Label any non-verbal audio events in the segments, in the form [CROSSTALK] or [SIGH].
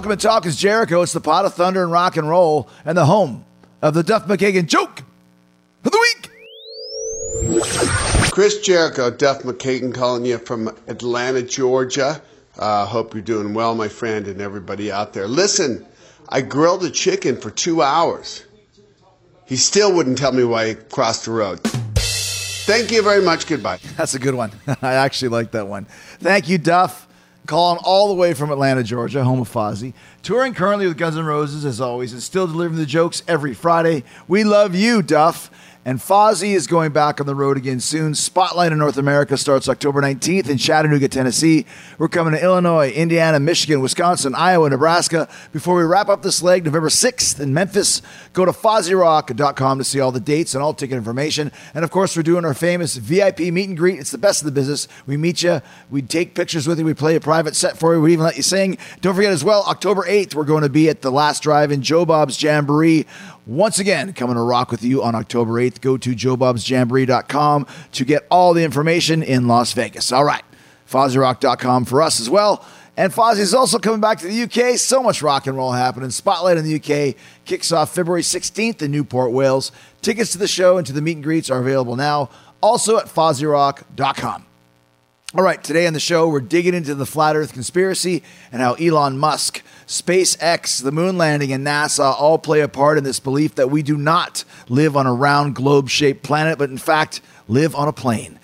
Welcome to Talk is Jericho. It's the pot of thunder and rock and roll and the home of the Duff McKagan joke of the week. Chris Jericho, Duff McKagan calling you from Atlanta, Georgia. Uh, hope you're doing well, my friend, and everybody out there. Listen, I grilled a chicken for two hours. He still wouldn't tell me why he crossed the road. Thank you very much. Goodbye. That's a good one. [LAUGHS] I actually like that one. Thank you, Duff. Calling all the way from Atlanta, Georgia, home of Fozzy. Touring currently with Guns N' Roses, as always, and still delivering the jokes every Friday. We love you, Duff. And Fozzy is going back on the road again soon. Spotlight in North America starts October 19th in Chattanooga, Tennessee. We're coming to Illinois, Indiana, Michigan, Wisconsin, Iowa, Nebraska. Before we wrap up this leg, November 6th in Memphis, go to FozzyRock.com to see all the dates and all ticket information. And of course, we're doing our famous VIP meet and greet. It's the best of the business. We meet you, we take pictures with you, we play a private set for you, we even let you sing. Don't forget as well, October 8th, we're going to be at the last drive in Joe Bob's Jamboree. Once again, coming to rock with you on October 8th. Go to joebobsjamboree.com to get all the information in Las Vegas. All right, FozzyRock.com for us as well. And Fozzy is also coming back to the UK. So much rock and roll happening. Spotlight in the UK kicks off February 16th in Newport, Wales. Tickets to the show and to the meet and greets are available now, also at FozzyRock.com. All right, today on the show, we're digging into the flat earth conspiracy and how Elon Musk, SpaceX, the moon landing, and NASA all play a part in this belief that we do not live on a round globe shaped planet, but in fact live on a plane.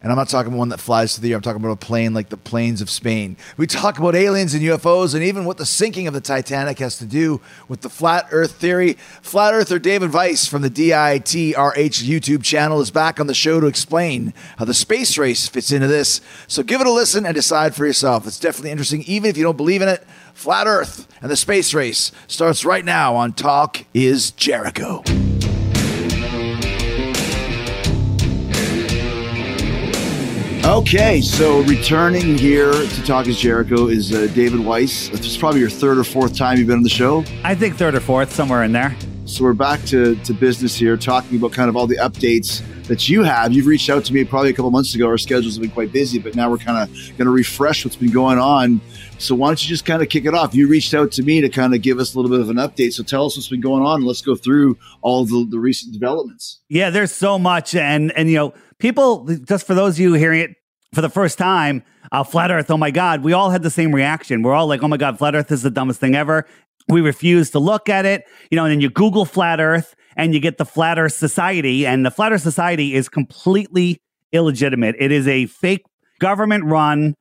And I'm not talking about one that flies through the air. I'm talking about a plane like the plains of Spain. We talk about aliens and UFOs and even what the sinking of the Titanic has to do with the flat earth theory. Flat earther David Weiss from the DITRH YouTube channel is back on the show to explain how the space race fits into this. So give it a listen and decide for yourself. It's definitely interesting, even if you don't believe in it. Flat Earth and the space race starts right now on Talk is Jericho. Okay, so returning here to Talk is Jericho is uh, David Weiss. This is probably your third or fourth time you've been on the show. I think third or fourth, somewhere in there. So we're back to, to business here, talking about kind of all the updates that you have. You've reached out to me probably a couple months ago. Our schedules have been quite busy, but now we're kind of going to refresh what's been going on. So why don't you just kind of kick it off? You reached out to me to kind of give us a little bit of an update. So tell us what's been going on. Let's go through all the, the recent developments. Yeah, there's so much, and and you know, people. Just for those of you hearing it for the first time, uh, flat Earth. Oh my God, we all had the same reaction. We're all like, oh my God, flat Earth is the dumbest thing ever. We refuse to look at it, you know. And then you Google flat Earth, and you get the Flat Earth Society, and the Flat Earth Society is completely illegitimate. It is a fake government-run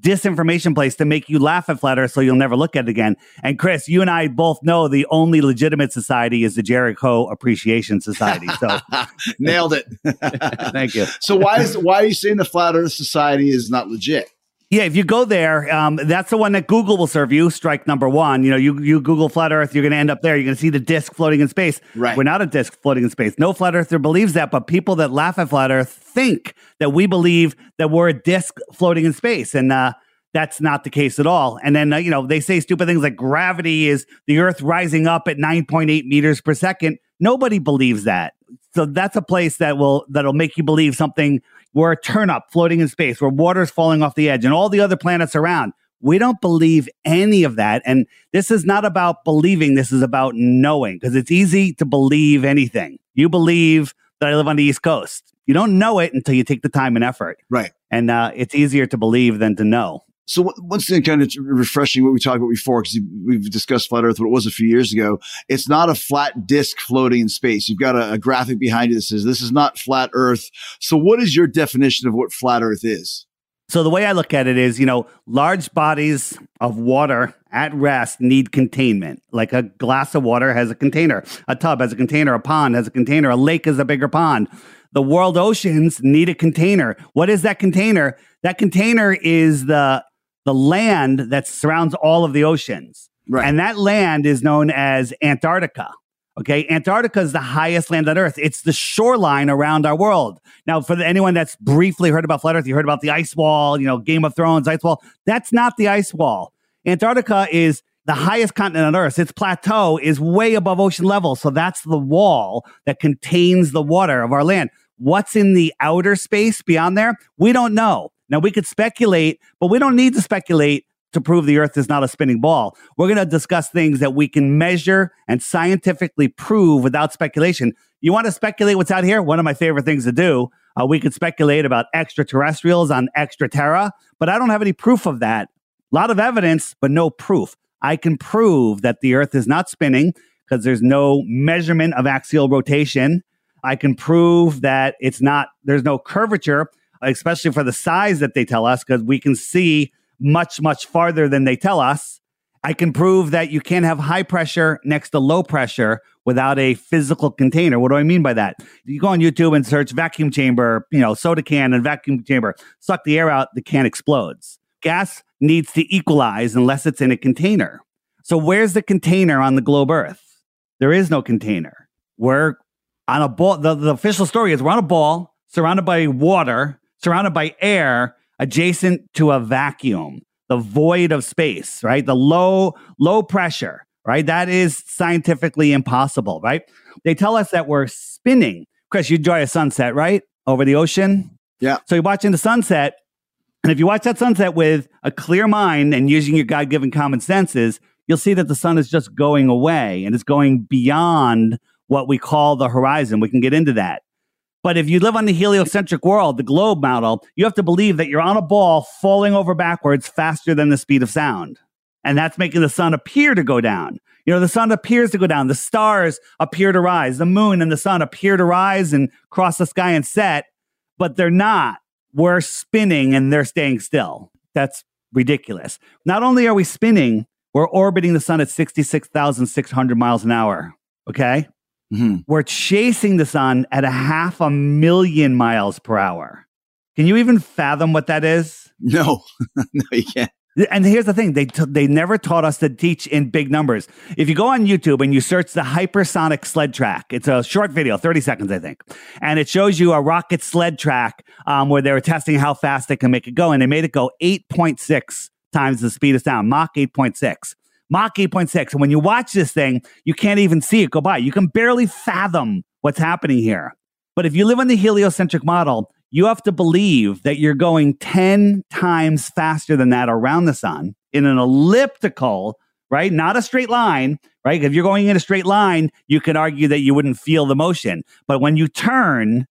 disinformation place to make you laugh at flat earth so you'll never look at it again and chris you and i both know the only legitimate society is the jericho appreciation society so [LAUGHS] Nailed it. [LAUGHS] thank you so why is why are you saying the Flat Earth Society is not legit? Yeah, if you go there, um, that's the one that Google will serve you. Strike number one. You know, you you Google flat Earth, you're going to end up there. You're going to see the disk floating in space. Right. We're not a disk floating in space. No flat earther believes that, but people that laugh at flat Earth think that we believe that we're a disk floating in space, and uh, that's not the case at all. And then uh, you know they say stupid things like gravity is the Earth rising up at 9.8 meters per second. Nobody believes that. So that's a place that will that'll make you believe something. We're a turnip floating in space, where water's falling off the edge, and all the other planets around. We don't believe any of that. And this is not about believing, this is about knowing because it's easy to believe anything. You believe that I live on the East Coast. You don't know it until you take the time and effort. Right. And uh, it's easier to believe than to know. So once again, kind of refreshing what we talked about before, because we've discussed flat Earth, what it was a few years ago. It's not a flat disk floating in space. You've got a, a graphic behind you that says this is not flat Earth. So what is your definition of what flat Earth is? So the way I look at it is, you know, large bodies of water at rest need containment. Like a glass of water has a container, a tub has a container, a pond has a container, a lake is a bigger pond. The world oceans need a container. What is that container? That container is the the land that surrounds all of the oceans. Right. And that land is known as Antarctica. Okay, Antarctica is the highest land on Earth. It's the shoreline around our world. Now, for the, anyone that's briefly heard about flat Earth, you heard about the ice wall, you know, Game of Thrones, ice wall. That's not the ice wall. Antarctica is the highest continent on Earth. Its plateau is way above ocean level. So that's the wall that contains the water of our land. What's in the outer space beyond there? We don't know. Now, we could speculate, but we don't need to speculate to prove the earth is not a spinning ball. We're going to discuss things that we can measure and scientifically prove without speculation. You want to speculate what's out here? One of my favorite things to do. Uh, we could speculate about extraterrestrials on extra terra, but I don't have any proof of that. A lot of evidence, but no proof. I can prove that the earth is not spinning because there's no measurement of axial rotation. I can prove that it's not, there's no curvature, especially for the size that they tell us, because we can see much, much farther than they tell us. I can prove that you can't have high pressure next to low pressure without a physical container. What do I mean by that? You go on YouTube and search vacuum chamber, you know, soda can and vacuum chamber, suck the air out, the can explodes. Gas needs to equalize unless it's in a container. So where's the container on the globe Earth? There is no container. We're on a ball. The, the official story is we're on a ball surrounded by water, surrounded by air, adjacent to a vacuum, the void of space, right? The low, low pressure, right? That is scientifically impossible, right? They tell us that we're spinning. Chris, you enjoy a sunset, right? Over the ocean. Yeah. So you're watching the sunset. And if you watch that sunset with a clear mind and using your God given common senses, you'll see that the sun is just going away and it's going beyond what we call the horizon. We can get into that. But if you live on the heliocentric world, the globe model, you have to believe that you're on a ball falling over backwards faster than the speed of sound. And that's making the sun appear to go down. You know, the sun appears to go down. The stars appear to rise. The moon and the sun appear to rise and cross the sky and set, but they're not. We're spinning and they're staying still. That's ridiculous. Not only are we spinning, we're orbiting the sun at 66,600 miles an hour. Okay. Mhm. We're chasing the sun at a half a million miles per hour. Can you even fathom what that is? No, [LAUGHS] no, you can't. And here's the thing: they t- they never taught us to teach in big numbers. If you go on YouTube and you search the hypersonic sled track, it's a short video, 30 seconds, I think, and it shows you a rocket sled track um, where they were testing how fast they can make it go, and they made it go 8.6 times the speed of sound, Mach 8.6. Mach 8.6. And when you watch this thing, you can't even see it go by. You can barely fathom what's happening here. But if you live on the heliocentric model, you have to believe that you're going 10 times faster than that around the sun in an elliptical, right? Not a straight line, right? If you're going in a straight line, you could argue that you wouldn't feel the motion. But when you turn,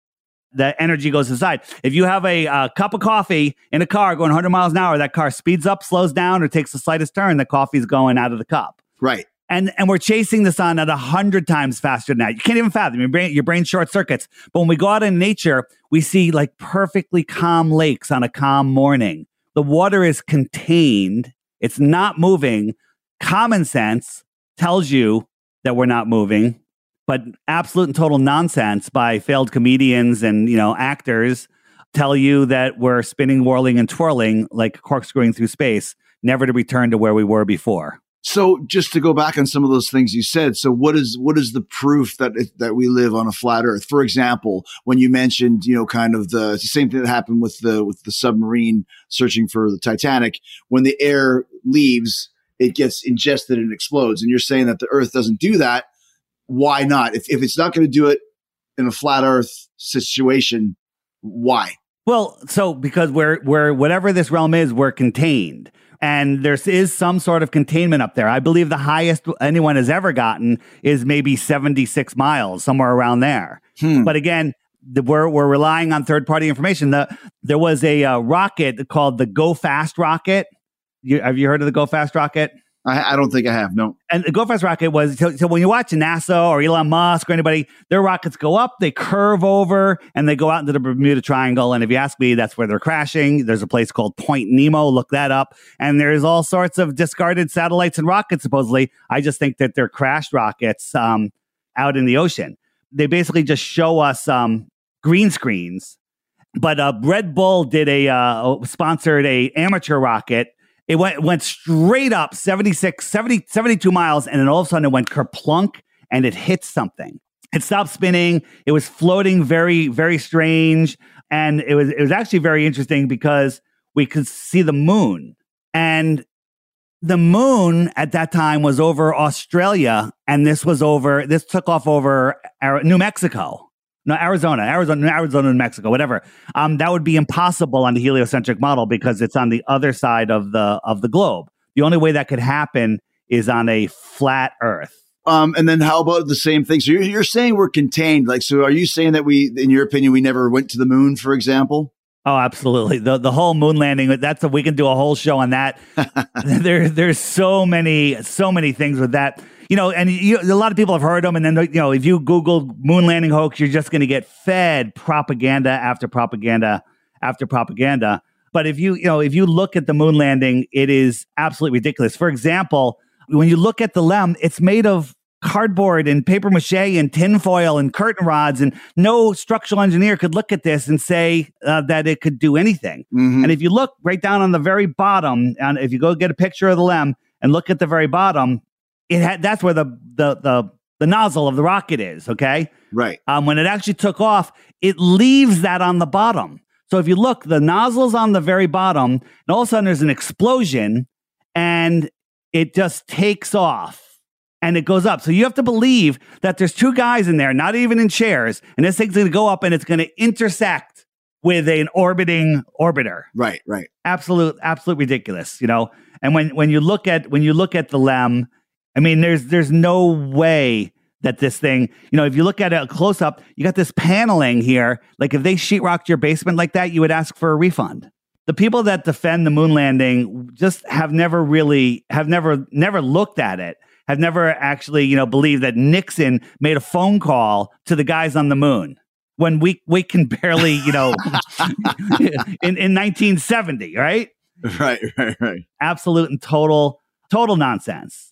the energy goes aside. If you have a uh, cup of coffee in a car going 100 miles an hour, that car speeds up, slows down, or takes the slightest turn, the coffee's going out of the cup Right. and and we're chasing the sun at a hundred times faster than that. You can't even fathom your brain. Your brain short circuits. But when we go out in nature, we see like perfectly calm lakes on a calm morning. The water is contained. It's not moving. Common sense tells you that we're not moving, but absolute and total nonsense by failed comedians and you know actors tell you that we're spinning, whirling, and twirling like corkscrewing through space, never to return to where we were before. So just to go back on some of those things you said, so what is what is the proof that that we live on a flat Earth? For example, when you mentioned, you know, kind of the, the same thing that happened with the with the submarine searching for the Titanic. When the air leaves, it gets ingested and explodes. And you're saying that the Earth doesn't do that. Why not? If if it's not going to do it in a flat Earth situation, why? Well, so because we're we're whatever this realm is, we're contained, And there is some sort of containment up there. I believe the highest anyone has ever gotten is maybe 76 miles, somewhere around there. But again, the, we're, we're relying on third party information. The, there was a uh, rocket called the Go Fast rocket. You, have you heard of the Go Fast rocket? I, I don't think I have. No. And the Go Fast rocket was so, so when you watch NASA or Elon Musk or anybody, their rockets go up, they curve over, and they go out into the Bermuda Triangle. And if you ask me, that's where they're crashing. There's a place called Point Nemo. Look that up. And there's all sorts of discarded satellites and rockets. Supposedly, I just think that they're crashed rockets um, out in the ocean. They basically just show us um, green screens. But uh, Red Bull did a uh, sponsored a amateur rocket it went went straight up 76, 70, 72 miles, and then all of a sudden it went kerplunk and it hit something. It stopped spinning. It was floating very, very strange. And it was it was actually very interesting because we could see the moon. And the moon at that time was over Australia, and this was over, this took off over New Mexico. No, Arizona, Arizona, Arizona, and Mexico, whatever. Um, that would be impossible on the heliocentric model because it's on the other side of the of the globe. The only way that could happen is on a flat Earth. Um, and then how about the same thing? So you're, you're saying we're contained. Like, so are you saying that we, in your opinion, we never went to the moon, for example? Oh, absolutely. The the whole moon landing, that's a we can do a whole show on that. [LAUGHS] there there's so many so many things with that. You know, and you, a lot of people have heard them and then you know, if you google moon landing hoax, you're just going to get fed propaganda after propaganda after propaganda. But if you, you know, if you look at the moon landing, it is absolutely ridiculous. For example, when you look at the LEM, it's made of cardboard and paper mache and tinfoil and curtain rods, and no structural engineer could look at this and say uh, that it could do anything. Mhm. And if you look right down on the very bottom, and if you go get a picture of the LEM and look at the very bottom, it had that's where the the the the nozzle of the rocket is. Okay, Right. um, when it actually took off, it leaves that on the bottom. So if you look, the nozzle's on the very bottom, and all of a sudden there's an explosion, and it just takes off and it goes up. So you have to believe that there's two guys in there, not even in chairs, and this thing's going to go up and it's going to intersect with an orbiting orbiter Right. Right. absolute absolute ridiculous you know and when when you look at when you look at the lem i mean there's there's no way that this thing you know if you look at it close up you got this paneling here like if they sheetrocked your basement like that you would ask for a refund the people that defend the moon landing just have never really have never never looked at it have never actually you know believed that nixon made a phone call to the guys on the moon when we we can [LAUGHS] barely you know [LAUGHS] in in 1970 right Right. Right. Right. absolute and total total nonsense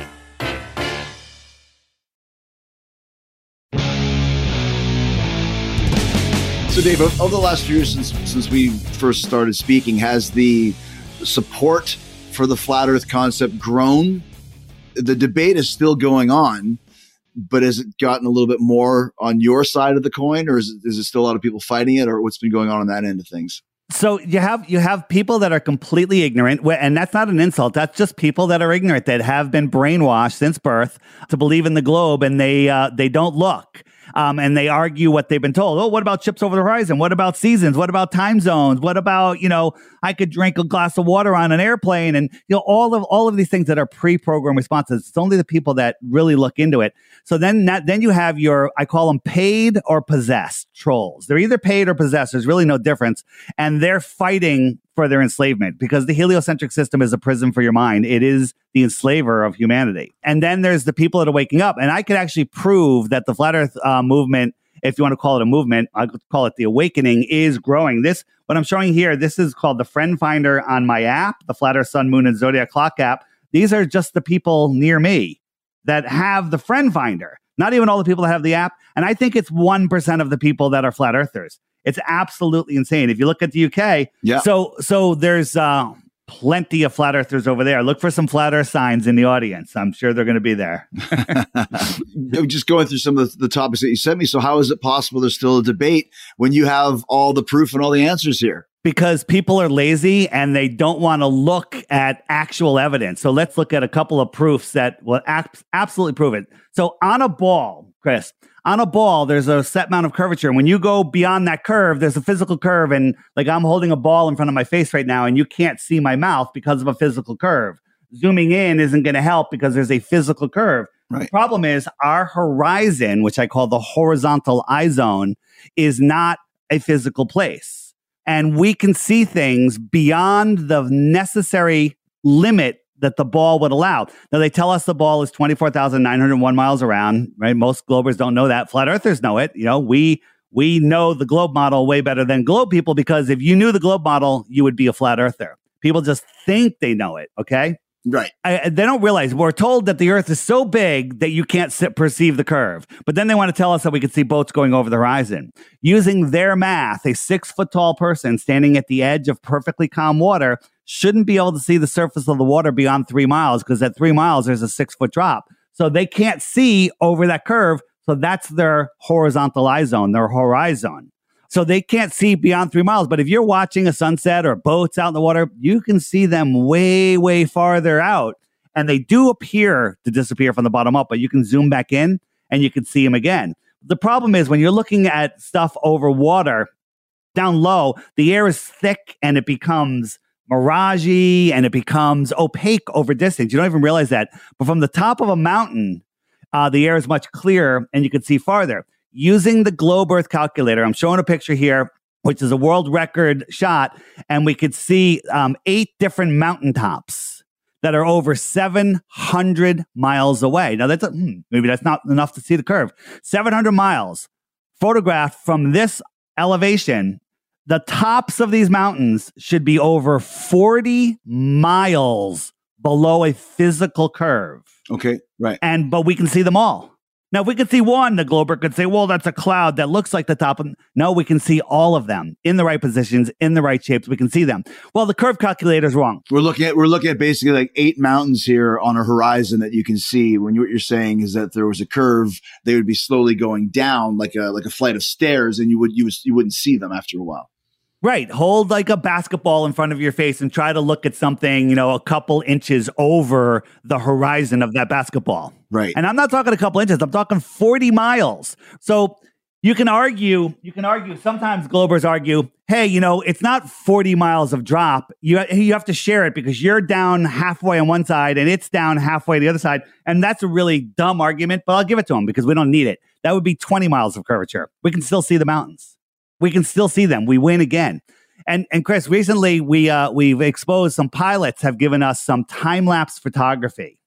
So, Dave, over the last few years since since we first started speaking, has the support for the flat Earth concept grown? The debate is still going on, but has it gotten a little bit more on your side of the coin, or is it, is it still a lot of people fighting it, or what's been going on on that end of things? so you have you have people that are completely ignorant and that's not an insult that's just people that are ignorant that have been brainwashed since birth to believe in the globe and they uh, they don't look um, and they argue what they've been told. Oh, what about chips over the horizon? What about seasons? What about time zones? What about you know I could drink a glass of water on an airplane and you know all of all of these things that are pre-programmed responses. It's only the people that really look into it. So then that then you have your I call them paid or possessed trolls. They're either paid or possessed. There's really no difference, and they're fighting for their enslavement because the heliocentric system is a prison for your mind. It is the enslaver of humanity. And then there's the people that are waking up. And I could actually prove that the flat Earth uh, movement, if you want to call it a movement, I could call it the awakening, is growing. This what I'm showing here. This is called the Friend Finder on my app, the Flat Earth Sun, Moon, and Zodiac Clock app. These are just the people near me that have the Friend Finder. Not even all the people that have the app. And I think it's 1% of the people that are flat earthers. It's absolutely insane. If you look at the UK, Yeah. so so there's uh plenty of flat earthers over there. Look for some flat earth signs in the audience. I'm sure they're going to be there. [LAUGHS] Just going through some of the, the topics that you sent me. So, how is it possible there's still a debate when you have all the proof and all the answers here? because people are lazy and they don't want to look at actual evidence. So let's look at a couple of proofs that will ab- absolutely prove it. So on a ball, Chris, on a ball, there's a set amount of curvature. And when you go beyond that curve, there's a physical curve. And like I'm holding a ball in front of my face right now, and you can't see my mouth because of a physical curve. Zooming in isn't going to help because there's a physical curve. Right. The problem is our horizon, which I call the horizontal eye zone, is not a physical place. And we can see things beyond the necessary limit that the ball would allow. Now they tell us the ball is 24,901 miles around, right? Most globers don't know that. Flat earthers know it. You know, we we know the globe model way better than globe people because if you knew the globe model, you would be a flat earther. People just think they know it, okay? Right. I, they don't realize we're told that the Earth is so big that you can't sit, perceive the curve. But then they want to tell us that we can see boats going over the horizon. Using their math, a six foot tall person standing at the edge of perfectly calm water shouldn't be able to see the surface of the water beyond three miles because at three miles, there's a six foot drop. So they can't see over that curve. So that's their horizontal eye zone, their horizon. So they can't see beyond three miles. But if you're watching a sunset or boats out in the water, you can see them way, way farther out. And they do appear to disappear from the bottom up, but you can zoom back in and you can see them again. The problem is when you're looking at stuff over water down low, the air is thick and it becomes miragey and it becomes opaque over distance. You don't even realize that. But from the top of a mountain, uh, the air is much clearer and you can see farther using the globe earth calculator i'm showing a picture here which is a world record shot and we could see um, eight different mountaintops that are over 700 miles away now that's a, hmm, maybe that's not enough to see the curve 700 miles photographed from this elevation the tops of these mountains should be over 40 miles below a physical curve Okay. Right. and but we can see them all. Now, if we could see one, the Glober could say, "Well, that's a cloud that looks like the top." No, we can see all of them in the right positions, in the right shapes. We can see them. Well, the curve calculator is wrong. We're looking at we're looking at basically like eight mountains here on a horizon that you can see. When you, what you're saying is that there was a curve, they would be slowly going down like a like a flight of stairs, and you would you would, you wouldn't see them after a while. Right. Hold like a basketball in front of your face and try to look at something, you know, a couple inches over the horizon of that basketball. Right. And I'm not talking a couple inches, I'm talking 40 miles. So you can argue, you can argue, sometimes Globers argue, hey, you know, it's not 40 miles of drop. You, you have to share it because you're down halfway on one side and it's down halfway the other side. And that's a really dumb argument, but I'll give it to them because we don't need it. That would be 20 miles of curvature. We can still see the mountains. We can still see them. We win again. And and Chris, recently we uh, we've exposed some pilots have given us some time lapse photography.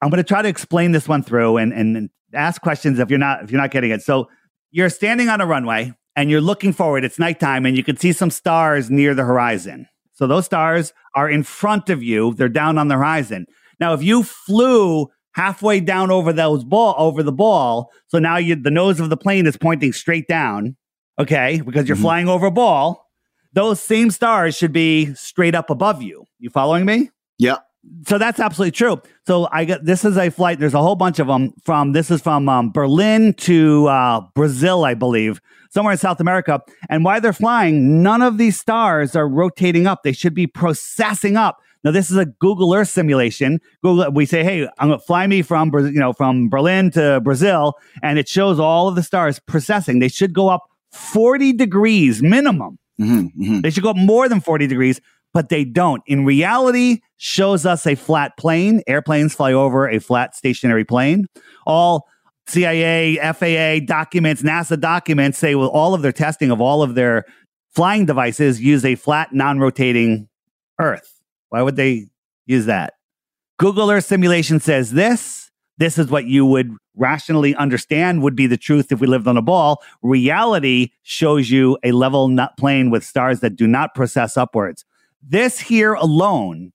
I'm going to try to explain this one through and, and and ask questions if you're not if you're not getting it. So you're standing on a runway and you're looking forward. It's nighttime and you can see some stars near the horizon. So those stars are in front of you. They're down on the horizon. Now, if you flew halfway down over those ball over the ball, so now you the nose of the plane is pointing straight down. Okay, because you're Mhm. flying over a ball. Those same stars should be straight up above you. You following me? Yeah. So that's absolutely true. So I got this is a flight. There's a whole bunch of them from this is from um, Berlin to uh, Brazil, I believe, somewhere in South America. And while they're flying, none of these stars are rotating up. They should be processing up. Now this is a Google Earth simulation. Google, we say, hey, I'm gonna fly me from you know from Berlin to Brazil, and it shows all of the stars processing. They should go up 40 degrees minimum. hmm hmm They should go up more than 40 degrees, but they don't. In reality, shows us a flat plane. Airplanes fly over a flat stationary plane. All CIA, FAA documents, NASA documents say well, all of their testing of all of their flying devices use a flat, non-rotating Earth. Why would they use that? Google Earth simulation says this. This is what you would rationally understand would be the truth if we lived on a ball. Reality shows you a level nut plane with stars that do not process upwards. This here alone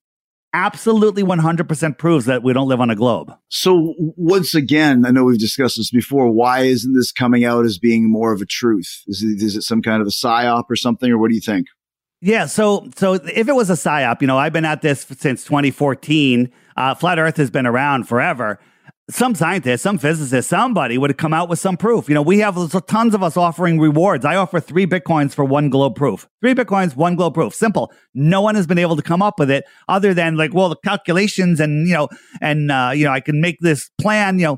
absolutely 100% proves that we don't live on a globe. So once again, I know we've discussed this before. Why isn't this coming out as being more of a truth? Is it, is it some kind of a psyop or something, or what do you think? Yeah, so so if it was a psyop, you know, I've been at this since 2014. Uh, Flat Earth has been around forever. Some scientist, some physicist, somebody would have come out with some proof. You know, we have tons of us offering rewards. I offer three bitcoins for one globe proof. Three bitcoins, one globe proof. Simple. No one has been able to come up with it other than like, well, the calculations and you know, and uh, you know, I can make this plan. You know,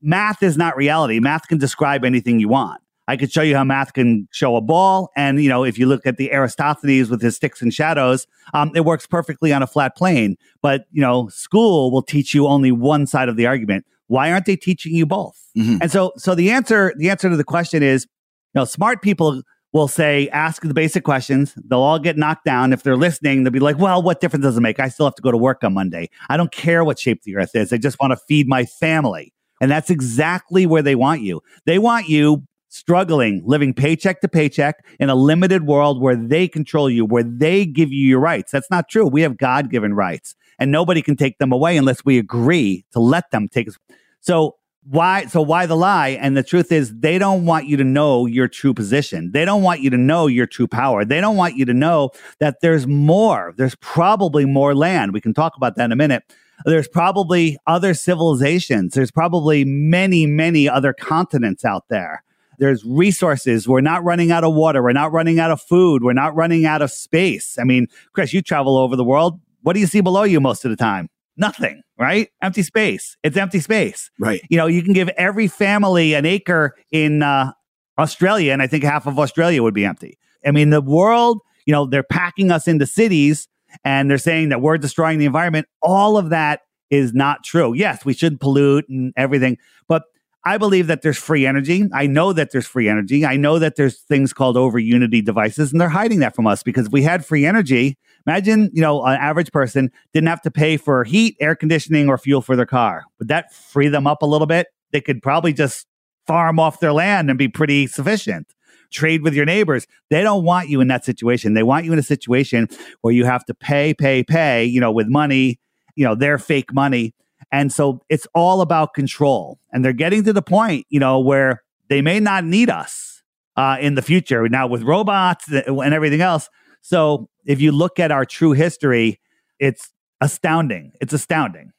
math is not reality. Math can describe anything you want. I could show you how math can show a ball. And, you know, if you look at the Eratosthenes with his sticks and shadows, um, it works perfectly on a flat plane. But, you know, school will teach you only one side of the argument. Why aren't they teaching you both? Mhm. And so, so the answer, the answer to the question is, you know, smart people will say, ask the basic questions. They'll all get knocked down. If they're listening, they'll be like, well, what difference does it make? I still have to go to work on Monday. I don't care what shape the earth is. I just want to feed my family. And that's exactly where they want you. They want you struggling, living paycheck to paycheck in a limited world where they control you, where they give you your rights. That's not true. We have God given rights and nobody can take them away unless we agree to let them take us. So why so why the lie? And the truth is they don't want you to know your true position. They don't want you to know your true power. They don't want you to know that there's more. There's probably more land. We can talk about that in a minute. There's probably other civilizations. There's probably many many other continents out there there's resources. We're not running out of water. We're not running out of food. We're not running out of space. I mean chris you travel over the world. What do you see below you most of the time? Nothing right? Empty space. It's empty space. Right. you know, you can give every family an acre in uh, Australia, and I think half of Australia would be empty. I mean, the world, you know, they're packing us into cities and they're saying that we're destroying the environment. All of that is not true. Yes, we should pollute and everything, but I believe that there's free energy. I know that there's free energy. I know that there's things called over unity devices, and they're hiding that from us because if we had free energy, imagine, you know, an average person didn't have to pay for heat, air conditioning, or fuel for their car. Would that free them up a little bit? They could probably just farm off their land and be pretty sufficient. Trade with your neighbors. They don't want you in that situation. They want you in a situation where you have to pay, pay, pay, you know, with money, you know, their fake money. And so it's all about control. And they're getting to the point, you know, where they may not need us uh, in the future now with robots and everything else. So if you look at our true history, it's astounding. It's astounding.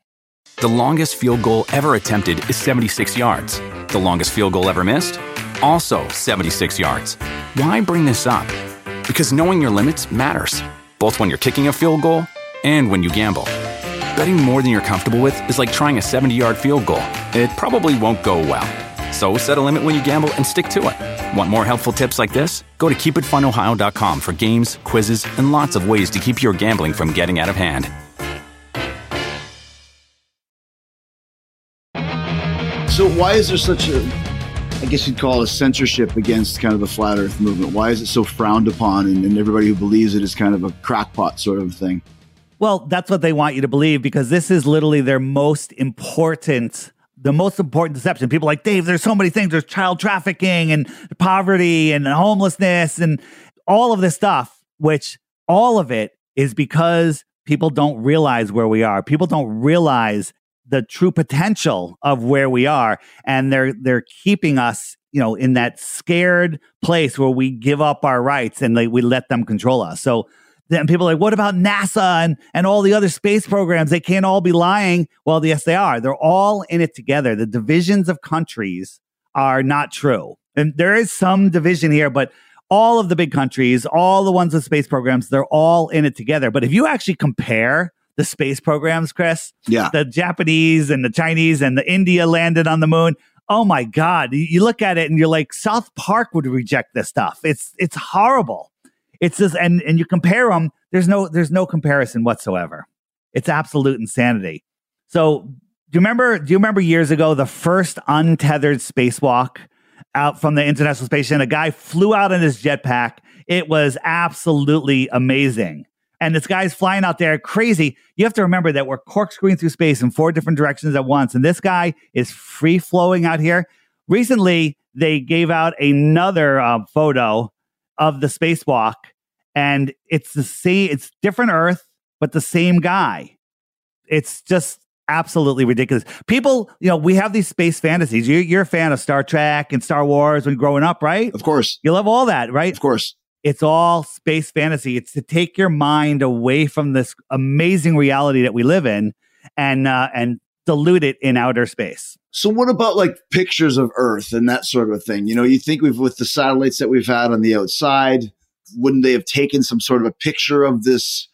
The longest field goal ever attempted is 76 yards. The longest field goal ever missed? Also 76 yards. Why bring this up? Because knowing your limits matters, both when you're kicking a field goal and when you gamble. Betting more than you're comfortable with is like trying a 70 yard field goal. It probably won't go well. So set a limit when you gamble and stick to it. Want more helpful tips like this? Go to keepitfunohio.com for games, quizzes, and lots of ways to keep your gambling from getting out of hand. So why is there such a, I guess you'd call a censorship against kind of the flat Earth movement? Why is it so frowned upon, and, and everybody who believes it is kind of a crackpot sort of thing? Well, that's what they want you to believe because this is literally their most important, the most important deception. People like, Dave, there's so many things. There's child trafficking and poverty and homelessness and all of this stuff, which all of it is because people don't realize where we are. People don't realize the true potential of where we are. And they're they're keeping us, you know, in that scared place where we give up our rights and like we let them control us. So then people are like, what about NASA and, and all the other space programs? They can't all be lying. Well, yes, they are. They're all in it together. The divisions of countries are not true. And there is some division here, but all of the big countries, all the ones with space programs, they're all in it together. But if you actually compare the space programs, Chris, Yeah. the Japanese and the Chinese and the India landed on the moon. Oh my God. You- You look at it and you're like, South Park would reject this stuff. It's it's horrible. It's just and and you compare them, there's no there's no comparison whatsoever. It's absolute insanity. So do you remember do you remember years ago the first untethered spacewalk out from the International Space Station? A guy flew out in his jetpack. It was absolutely amazing. And this guy's flying out there crazy. You have to remember that we're corkscrewing through space in four different directions at once. And this guy is free flowing out here. Recently, they gave out another uh, photo of the spacewalk, and it's the same, it's different Earth, but the same guy. It's just absolutely ridiculous. People, you know, we have these space fantasies. You, you're a fan of Star Trek and Star Wars when growing up, right? Of course, You love all that, right? of course. It's all space fantasy. It's to take your mind away from this amazing reality that we live in and uh, and dilute it in outer space. So what about like pictures of Earth and that sort of thing? You know, you think we've with the satellites that we've had on the outside, wouldn't they have taken some sort of a picture of this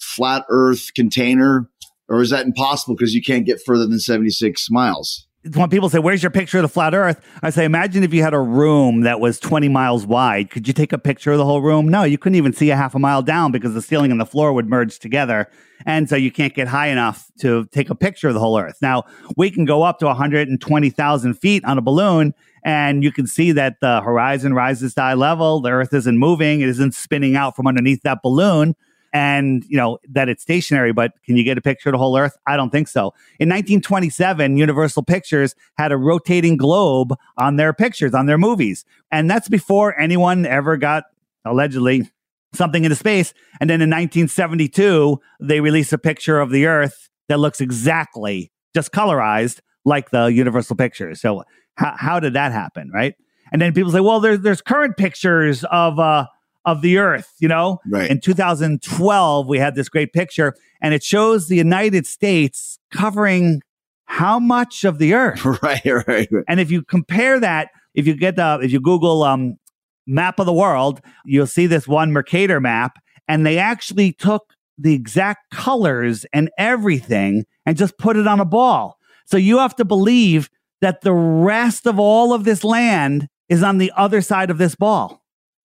flat Earth container? Or is that impossible because you can't get further than 76 miles? When people say, Where's your picture of the flat earth? I say, Imagine if you had a room that was 20 miles wide. Could you take a picture of the whole room? No, you couldn't even see a half a mile down because the ceiling and the floor would merge together. And so you can't get high enough to take a picture of the whole earth. Now, we can go up to 120,000 feet on a balloon and you can see that the horizon rises to eye level. The earth isn't moving, it isn't spinning out from underneath that balloon and you know that it's stationary but can you get a picture of the whole earth? I don't think so. In 1927 universal pictures had a rotating globe on their pictures on their movies. And that's before anyone ever got allegedly something into space. And then in 1972 they released a picture of the earth that looks exactly just colorized like the universal pictures. So how, how did that happen right? And then people say well there's there's current pictures of uh of the earth, you know? Right. In 2012, we had this great picture and it shows the United States covering how much of the earth. right, [LAUGHS] right, right. And if you compare that, if you get the, if you Google um, map of the world, you'll see this one Mercator map, and they actually took the exact colors and everything and just put it on a ball. So you have to believe that the rest of all of this land is on the other side of this ball.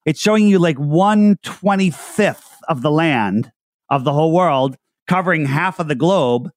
It's showing you like 125th of the land of the whole world, covering half of the globe.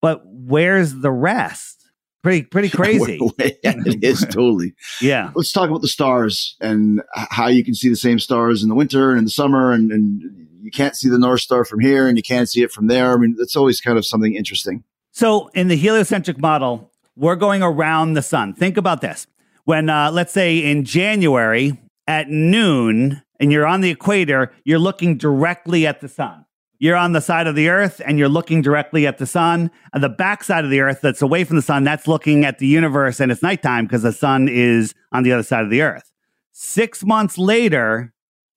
But where's the rest? Pretty, pretty [LAUGHS] crazy. it is [LAUGHS] totally. yeah. Let's talk about the stars and how you can see the same stars in the winter and in the summer, and, and you can't see the North Star from here, and you can't see it from there. I mean, that's always kind of something interesting. So in the heliocentric model, we're going around the sun. Think about this. When, uh, let's say in January at noon and you're on the equator, you're looking directly at the sun. You're on the side of the earth and you're looking directly at the sun. And the back side of the earth that's away from the sun, that's looking at the universe and it's nighttime because the sun is on the other side of the earth. Six months later,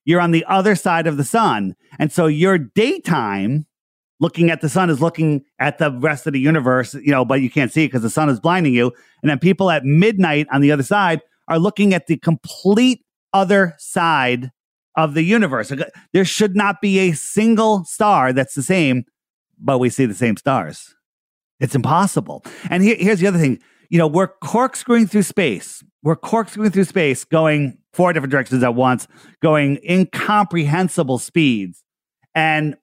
you're on the other side of the sun. And so your daytime looking at the sun is looking at the rest of the universe, you know, but you can't see it because the sun is blinding you. And then people at midnight on the other side are looking at the complete other side of the universe. There should not be a single star that's the same, but we see the same stars. It's impossible. And here, here's the other thing you know, we're corkscrewing through space. We're corkscrewing through space, going four different directions at once, going incomprehensible speeds. And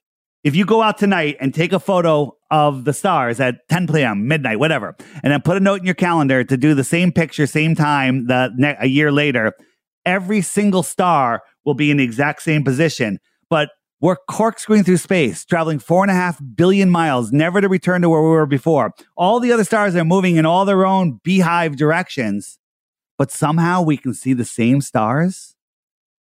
if you go out tonight and take a photo of the stars at 10 p.m., midnight, whatever, and then put a note in your calendar to do the same picture, same time, the ne- a year later, every single star will be in the exact same position. But we're corkscrewing through space, traveling four and a half billion miles, never to return to where we were before. All the other stars are moving in all their own beehive directions, but somehow we can see the same stars.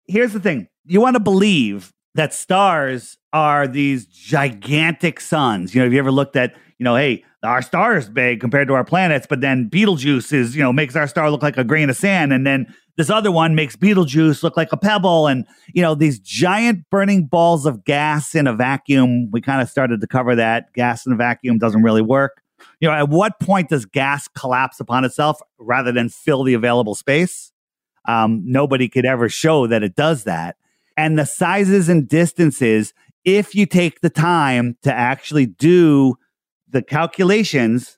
Here's the thing you want to believe that stars are these gigantic suns. You know, have you ever looked at, you know, hey, our star is big compared to our planets, but then Betelgeuse is, you know, makes our star look like a grain of sand. And then this other one makes Betelgeuse look like a pebble. And, you know, these giant burning balls of gas in a vacuum. We kind of started to cover that. Gas in a vacuum doesn't really work. You know, at what point does gas collapse upon itself rather than fill the available space? Um, nobody could ever show that it does that. And the sizes and distances, if you take the time to actually do the calculations,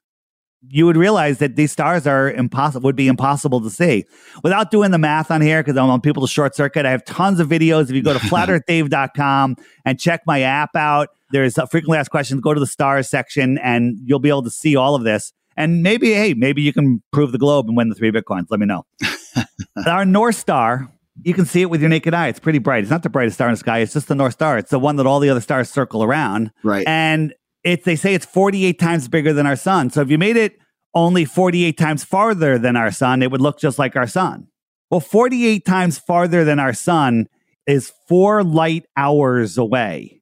you would realize that these stars are impossible would be impossible to see without doing the math on here because I want people to short circuit. I have tons of videos. If you go to [LAUGHS] flatearthdave.com and check my app out, there's a frequently asked questions. Go to the stars section and you'll be able to see all of this. And maybe, hey, maybe you can prove the globe and win the three bitcoins. Let me know. [LAUGHS] Our North Star, you can see it with your naked eye. It's pretty bright. It's not the brightest star in the sky. It's just the North Star. It's the one that all the other stars circle around. Right. And it's they say it's 48 times bigger than our sun. So if you made it only 48 times farther than our sun, it would look just like our sun. Well, 48 times farther than our sun is four light hours away.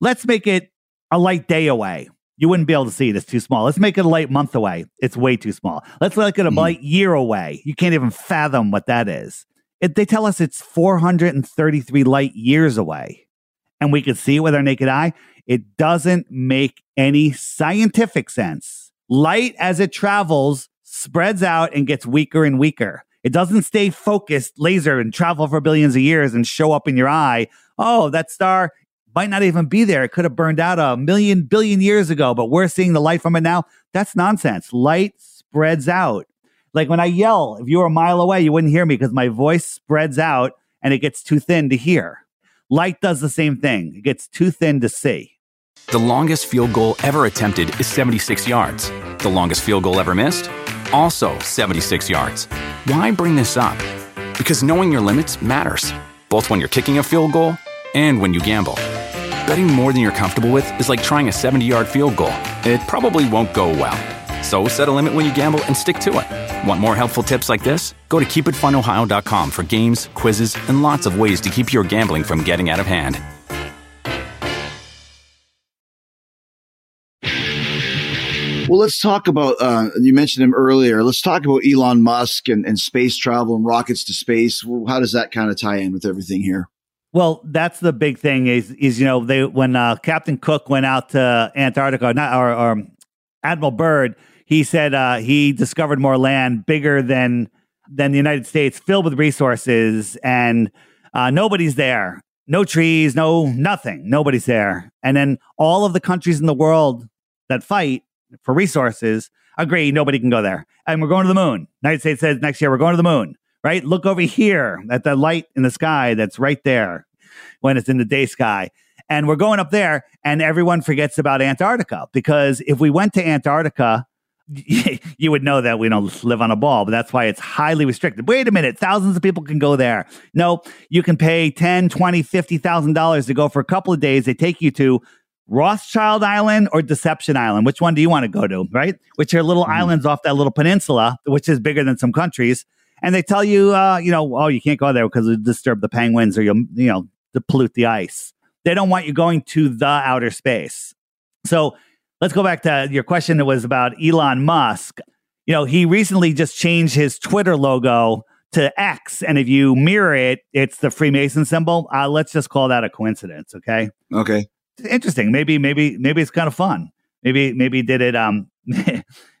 Let's make it a light day away. You wouldn't be able to see it. It's too small. Let's make it a light month away. It's way too small. Let's make it a Mhm. light year away. You can't even fathom what that is. It, they tell us it's 433 light years away, and we could see it with our naked eye. It doesn't make any scientific sense. Light, as it travels, spreads out and gets weaker and weaker. It doesn't stay focused, laser, and travel for billions of years and show up in your eye. Oh, that star might not even be there. It could have burned out a million, billion years ago, but we're seeing the light from it now. That's nonsense. Light spreads out. Like when I yell, if you were a mile away, you wouldn't hear me because my voice spreads out and it gets too thin to hear. Light does the same thing, it gets too thin to see. The longest field goal ever attempted is 76 yards. The longest field goal ever missed? Also 76 yards. Why bring this up? Because knowing your limits matters, both when you're kicking a field goal and when you gamble. Betting more than you're comfortable with is like trying a 70 yard field goal, it probably won't go well. So set a limit when you gamble and stick to it. Want more helpful tips like this? Go to keepitfunohio.com for games, quizzes, and lots of ways to keep your gambling from getting out of hand. Well, let's talk about, uh, you mentioned him earlier. Let's talk about Elon Musk and, and space travel and rockets to space. Well, How does that kind of tie in with everything here? Well, that's the big thing is is you know they when uh, Captain Cook went out to Antarctica, not or, or Admiral Byrd, he said uh, he discovered more land bigger than than the United States, filled with resources, and uh, nobody's there. No trees, no nothing. Nobody's there. And then all of the countries in the world that fight for resources agree nobody can go there. And we're going to the moon. United States says next year we're going to the moon. Right? Look over here at the light in the sky that's right there when it's in the day sky. And we're going up there, and everyone forgets about Antarctica because if we went to Antarctica, [LAUGHS] you would know that we don't live on a ball, but that's why it's highly restricted. Wait a minute, thousands of people can go there. No, you can pay 10, 20, 50,000 dollars to go for a couple of days. They take you to Rothschild Island or Deception Island. Which one do you want to go to, right? Which are little islands off that little peninsula, which is bigger than some countries. And they tell you, uh, you know, oh, you can't go there because it'll disturb the penguins or you'll, you know, pollute the ice. They don't want you going to the outer space. So let's go back to your question that was about Elon Musk. You know, he recently just changed his Twitter logo to X. And if you mirror it, it's the Freemason symbol. Uh, let's just call that a coincidence. Okay. Okay. Interesting. Maybe, maybe, maybe it's kind of fun. Maybe, maybe did it. Um, [LAUGHS]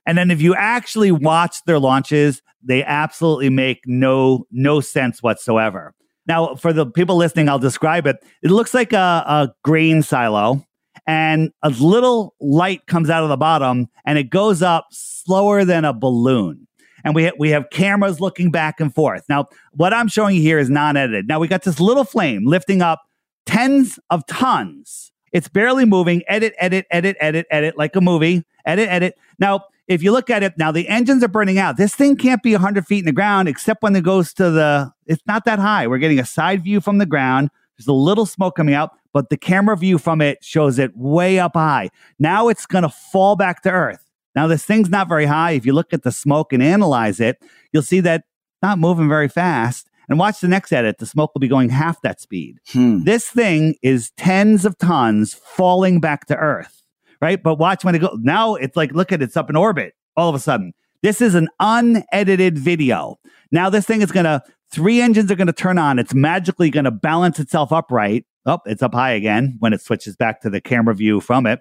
and then if you actually watch their launches, they absolutely make no, no sense whatsoever. Now, for the people listening, I'll describe it. It looks like a, a grain silo, and a little light comes out of the bottom, and it goes up slower than a balloon. And we ha- we have cameras looking back and forth. Now, what I'm showing you here is non-edited. Now we got this little flame lifting up tens of tons. It's barely moving. Edit, edit, edit, edit, edit, like a movie. Edit, edit. Now, if you look at it, now the engines are burning out. This thing can't be 100 feet in the ground except when it goes to the, it's not that high. We're getting a side view from the ground. There's a little smoke coming out, but the camera view from it shows it way up high. Now it's going to fall back to Earth. Now, this thing's not very high. If you look at the smoke and analyze it, you'll see that it's not moving very fast. And watch the next edit. The smoke will be going half that speed. Hmm. This thing is tens of tons falling back to Earth, right? But watch when it goes. Now it's like, look at it, it's up in orbit all of a sudden. This is an unedited video. Now this thing is going to, three engines are going to turn on. It's magically going to balance itself upright. Oh, it's up high again when it switches back to the camera view from it.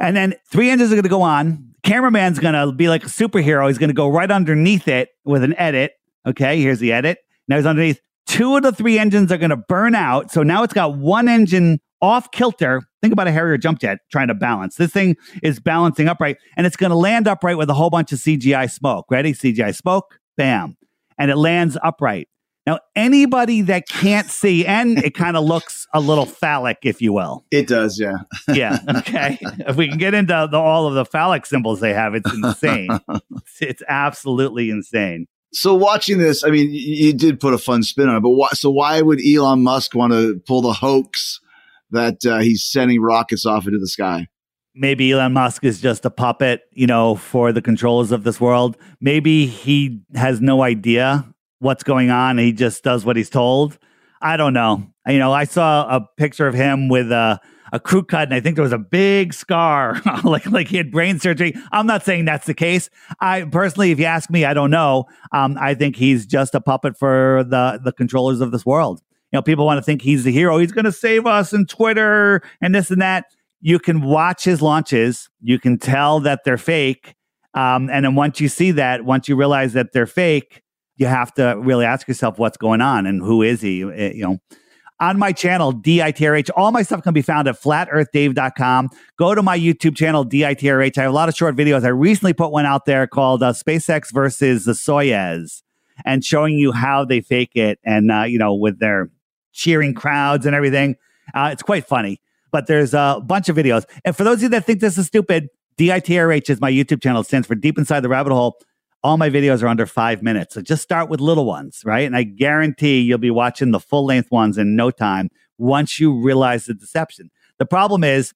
And then three engines are going to go on. Cameraman's going to be like a superhero. He's going to go right underneath it with an edit. Okay, here's the edit. Now he's underneath. Two of the three engines are going to burn out. So now it's got one engine off kilter. Think about a Harrier jump jet trying to balance. This thing is balancing upright and it's going to land upright with a whole bunch of CGI smoke. Ready? CGI smoke, bam. And it lands upright. Now, anybody that can't see, and it kind of looks a little phallic, if you will. It does, yeah. [LAUGHS] Yeah. Okay. if we can get into the, all of the phallic symbols they have, it's insane. it's, [LAUGHS] it's absolutely insane. So watching this, I mean, you did put a fun spin on it, but why, so why would Elon Musk want to pull the hoax that uh, he's sending rockets off into the sky? Maybe Elon Musk is just a puppet, you know, for the controllers of this world. Maybe he has no idea what's going on. He just does what he's told. I don't know. You know, I saw a picture of him with a, a crew cut, and I think there was a big scar, [LAUGHS] like like he had brain surgery. I'm not saying that's the case. I personally, if you ask me, I don't know. Um, I think he's just a puppet for the the controllers of this world. You know, people want to think he's the hero. He's going to save us and Twitter and this and that. You can watch his launches. You can tell that they're fake. Um, and then once you see that, once you realize that they're fake, you have to really ask yourself what's going on and who is he? Eh, You know, on my channel, DITRH. All my stuff can be found at flatearthdave.com. Go to my YouTube channel, DITRH. I have a lot of short videos. I recently put one out there called uh, SpaceX versus the Soyuz and showing you how they fake it and, uh, you know, with their cheering crowds and everything. Uh, it's quite funny, but there's a bunch of videos. And for those of you that think this is stupid, DITRH is my YouTube channel. It stands for Deep Inside the Rabbit Hole. All my videos are under five minutes. So just start with little ones, right? And I guarantee you'll be watching the full length ones in no time once you realize the deception. The problem is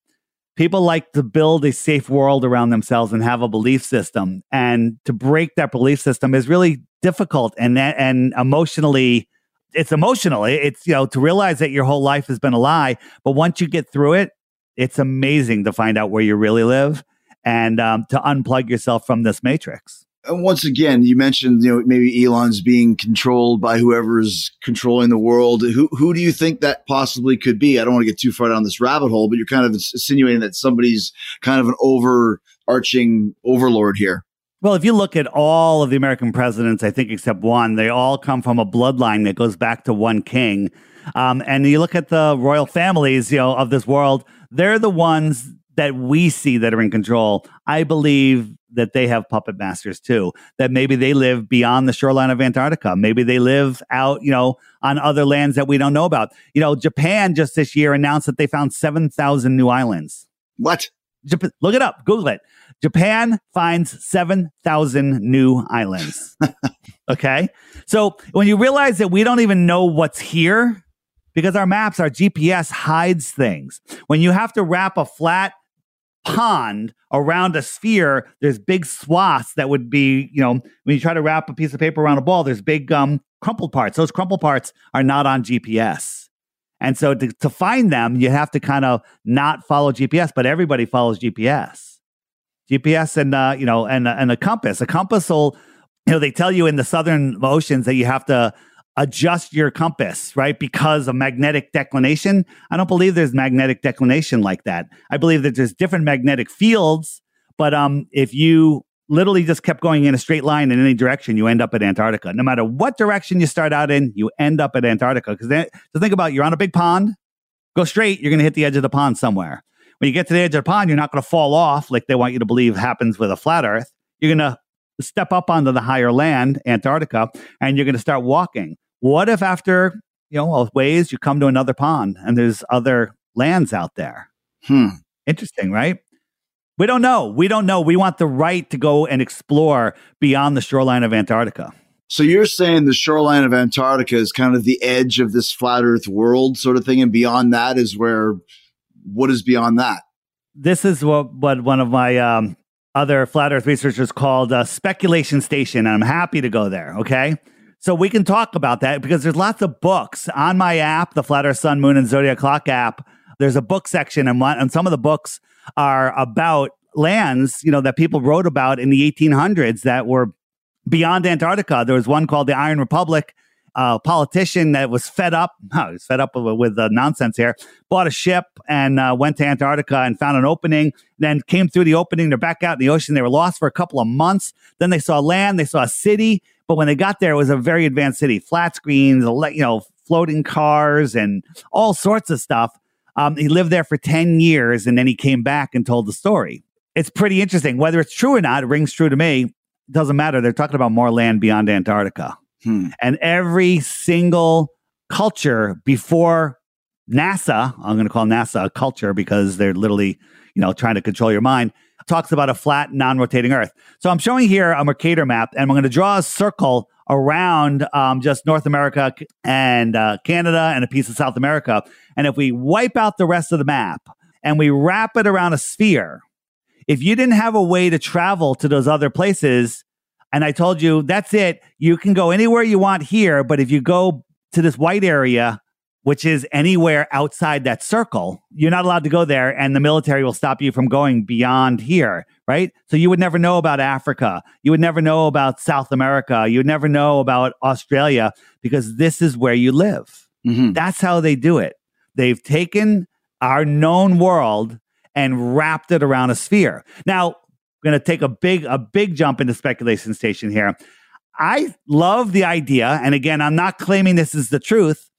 people like to build a safe world around themselves and have a belief system. And to break that belief system is really difficult and, and emotionally, it's emotional. It's, you know, to realize that your whole life has been a lie. But once you get through it, it's amazing to find out where you really live and um, to unplug yourself from this matrix. And once again, you mentioned you know maybe Elon's being controlled by whoever's controlling the world. Who who do you think that possibly could be? I don't want to get too far down this rabbit hole, but you're kind of insinuating that somebody's kind of an overarching overlord here. Well, if you look at all of the American presidents, I think except one, they all come from a bloodline that goes back to one king. Um, and you look at the royal families, you know, of this world, they're the ones that we see that are in control. I believe that they have puppet masters too. That maybe they live beyond the shoreline of Antarctica. Maybe they live out, you know, on other lands that we don't know about. You know, Japan just this year announced that they found seven thousand new islands. What? Look it up, Google it. Japan finds 7,000 new islands. [LAUGHS] okay. So when you realize that we don't even know what's here because our maps, our GPS hides things. When you have to wrap a flat pond around a sphere, there's big swaths that would be, you know, when you try to wrap a piece of paper around a ball, there's big um, crumpled parts. Those crumpled parts are not on GPS. And so to, to find them, you have to kind of not follow GPS, but everybody follows GPS. GPS and uh, you know and and a compass. A compass will, you know, they tell you in the southern oceans that you have to adjust your compass, right? Because of magnetic declination. I don't believe there's magnetic declination like that. I believe that there's different magnetic fields, but um, if you literally just kept going in a straight line in any direction, you end up at Antarctica. No matter what direction you start out in, you end up at Antarctica. Because then, so think about it, you're on a big pond, go straight, you're going to hit the edge of the pond somewhere. When you get to the edge of the pond, you're not going to fall off like they want you to believe happens with a flat Earth. You're going to step up onto the higher land, Antarctica, and you're going to start walking. What if after you know a ways you come to another pond and there's other lands out there? Hmm. Interesting, right? We don't know. We don't know. We want the right to go and explore beyond the shoreline of Antarctica. So you're saying the shoreline of Antarctica is kind of the edge of this flat Earth world, sort of thing, and beyond that is where what is beyond that? This is what, what one of my um, other flat Earth researchers called a speculation station, and I'm happy to go there. Okay. So we can talk about that because there's lots of books on my app, the Flat Earth Sun, Moon, and Zodiac Clock app. There's a book section, and, one, and some of the books are about lands, you know, that people wrote about in the 1800s that were beyond Antarctica. There was one called the Iron Republic. A politician that was fed up, [LAUGHS] he was fed up with, with the nonsense here, bought a ship and uh, went to Antarctica and found an opening. Then came through the opening. They're back out in the ocean. They were lost for a couple of months. Then they saw land. They saw a city. But when they got there, it was a very advanced city, flat screens, you know, floating cars and all sorts of stuff. Um, he lived there for 10 years and then he came back and told the story. It's pretty interesting. Whether it's true or not, it rings true to me. Doesn't matter. They're talking about more land beyond Antarctica. Hmm. And every single culture before NASA, I'm going to call NASA a culture because they're literally, you know, trying to control your mind, talks about a flat, non rotating Earth. So I'm showing here a Mercator map, and I'm going to draw a circle around um, just North America and uh, Canada and a piece of South America. And if we wipe out the rest of the map and we wrap it around a sphere, if you didn't have a way to travel to those other places, and I told you that's it, you can go anywhere you want here, but if you go to this white area, which is anywhere outside that circle, you're not allowed to go there, and the military will stop you from going beyond here, right? So you would never know about Africa. You would never know about South America. You would never know about Australia because this is where you live. Mhm. That's how they do it. They've taken our known world and wrapped it around a sphere. Now, we're going to take a big a big jump into speculation station here. I love the idea, and again, I'm not claiming this is the truth,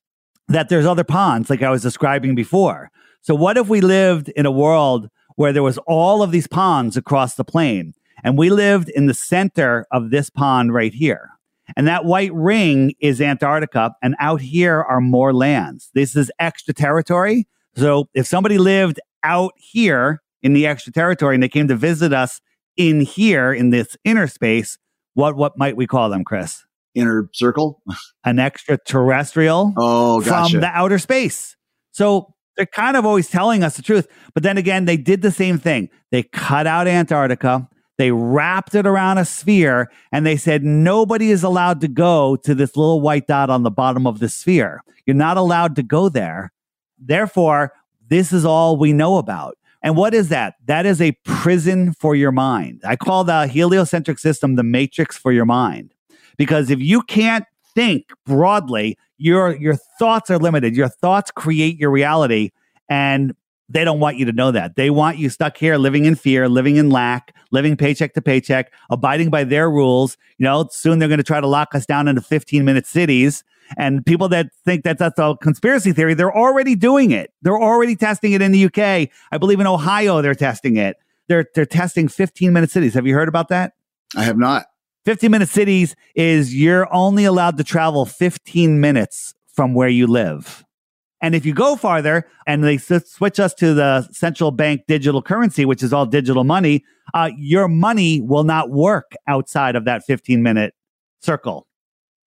that there's other ponds like I was describing before. So, what if we lived in a world where there was all of these ponds across the plane, and we lived in the center of this pond right here? And that white ring is Antarctica, and out here are more lands. This is extra territory. So, if somebody lived out here in the extra territory and they came to visit us in here in this inner space, what what might we call them, Chris? Inner circle. An extraterrestrial Oh, gotcha. from the outer space. So they're kind of always telling us the truth. But then again, they did the same thing. They cut out Antarctica, they wrapped it around a sphere, and they said nobody is allowed to go to this little white dot on the bottom of the sphere. You're not allowed to go there. Therefore, this is all we know about. And what is that? That is a prison for your mind. I call the heliocentric system the matrix for your mind. Because if you can't think broadly, your your thoughts are limited. Your thoughts create your reality and they don't want you to know that. They want you stuck here living in fear, living in lack, living paycheck to paycheck, abiding by their rules. You know, soon they're going to try to lock us down into 15 minute cities. And people that think that that's a conspiracy theory, they're already doing it. They're already testing it in the UK. I believe in Ohio, they're testing it. They're, they're testing 15 minute cities. Have you heard about that? I have not. 15 minute cities is you're only allowed to travel 15 minutes from where you live. And if you go farther and they switch us to the central bank digital currency, which is all digital money, uh, your money will not work outside of that 15 minute circle.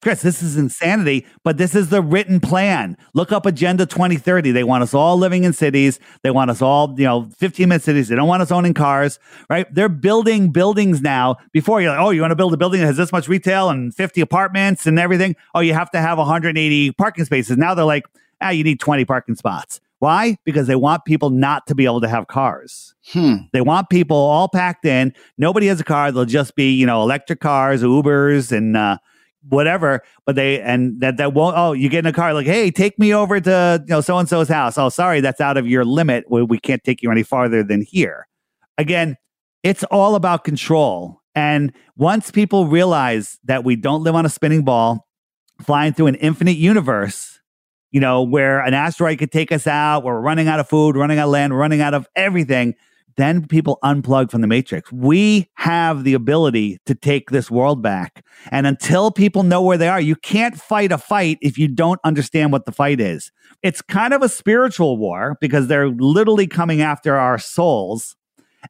Chris, this is insanity, but this is the written plan. Look up Agenda 2030. They want us all living in cities. They want us all, you know, 15 minute cities. They don't want us owning cars, right? They're building buildings now. Before you're like, oh, you want to build a building that has this much retail and 50 apartments and everything? Oh, you have to have 180 parking spaces. Now they're like, ah, you need 20 parking spots. Why? Because they want people not to be able to have cars. Hmm. They want people all packed in. Nobody has a car. They'll just be, you know, electric cars, Ubers, and uh, whatever. But they and that that won't. Oh, you get in a car like, hey, take me over to you know so and so's house. Oh, sorry, that's out of your limit. We, we can't take you any farther than here. Again, it's all about control. And once people realize that we don't live on a spinning ball, flying through an infinite universe, you know, where an asteroid could take us out, we're running out of food, running out of land, running out of everything, then people unplug from the matrix. We have the ability to take this world back. And until people know where they are, you can't fight a fight if you don't understand what the fight is. It's kind of a spiritual war because they're literally coming after our souls.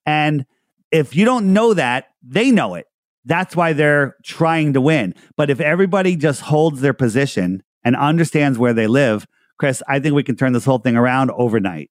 And if you don't know that, they know it. That's why they're trying to win. But if everybody just holds their position and understands where they live, Chris, I think we can turn this whole thing around overnight.